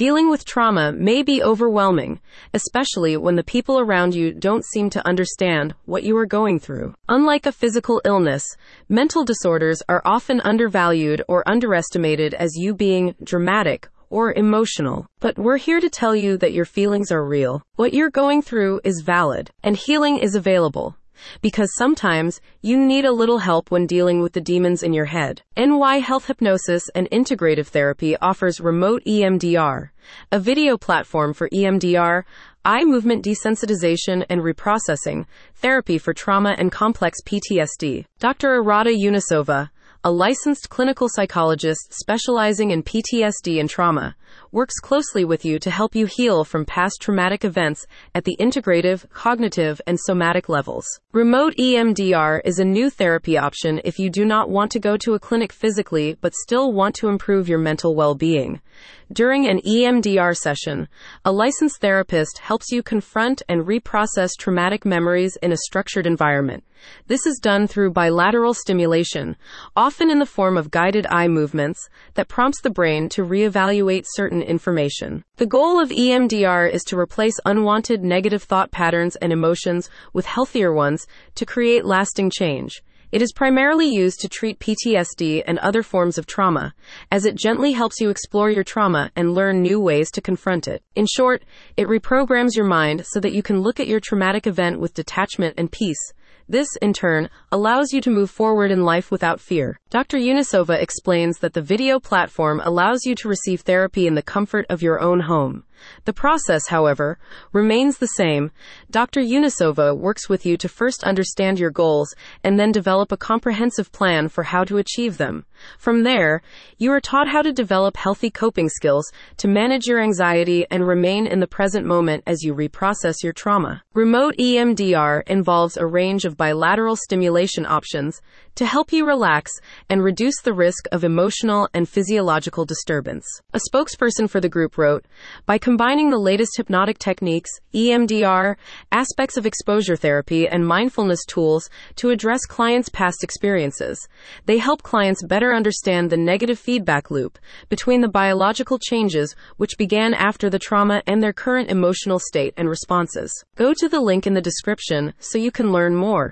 Dealing with trauma may be overwhelming, especially when the people around you don't seem to understand what you are going through. Unlike a physical illness, mental disorders are often undervalued or underestimated as you being dramatic or emotional. But we're here to tell you that your feelings are real. What you're going through is valid, and healing is available. Because sometimes you need a little help when dealing with the demons in your head. NY Health Hypnosis and Integrative Therapy offers remote EMDR, a video platform for EMDR, eye movement desensitization and reprocessing, therapy for trauma and complex PTSD. Dr. Irada Yunusova, a licensed clinical psychologist specializing in PTSD and trauma, works closely with you to help you heal from past traumatic events at the integrative, cognitive, and somatic levels. Remote EMDR is a new therapy option if you do not want to go to a clinic physically but still want to improve your mental well being. During an EMDR session, a licensed therapist helps you confront and reprocess traumatic memories in a structured environment. This is done through bilateral stimulation, often in the form of guided eye movements that prompts the brain to reevaluate certain information. The goal of EMDR is to replace unwanted negative thought patterns and emotions with healthier ones to create lasting change. It is primarily used to treat PTSD and other forms of trauma, as it gently helps you explore your trauma and learn new ways to confront it. In short, it reprograms your mind so that you can look at your traumatic event with detachment and peace. This, in turn, allows you to move forward in life without fear. Dr. Yunusova explains that the video platform allows you to receive therapy in the comfort of your own home. The process, however, remains the same. Dr. Yunusova works with you to first understand your goals and then develop a comprehensive plan for how to achieve them. From there, you are taught how to develop healthy coping skills to manage your anxiety and remain in the present moment as you reprocess your trauma. Remote EMDR involves a range of bilateral stimulation options to help you relax and reduce the risk of emotional and physiological disturbance. A spokesperson for the group wrote, by combining the latest hypnotic techniques, EMDR, aspects of exposure therapy, and mindfulness tools to address clients' past experiences. They help clients better understand the negative feedback loop between the biological changes which began after the trauma and their current emotional state and responses. Go to the link in the description so you can learn more.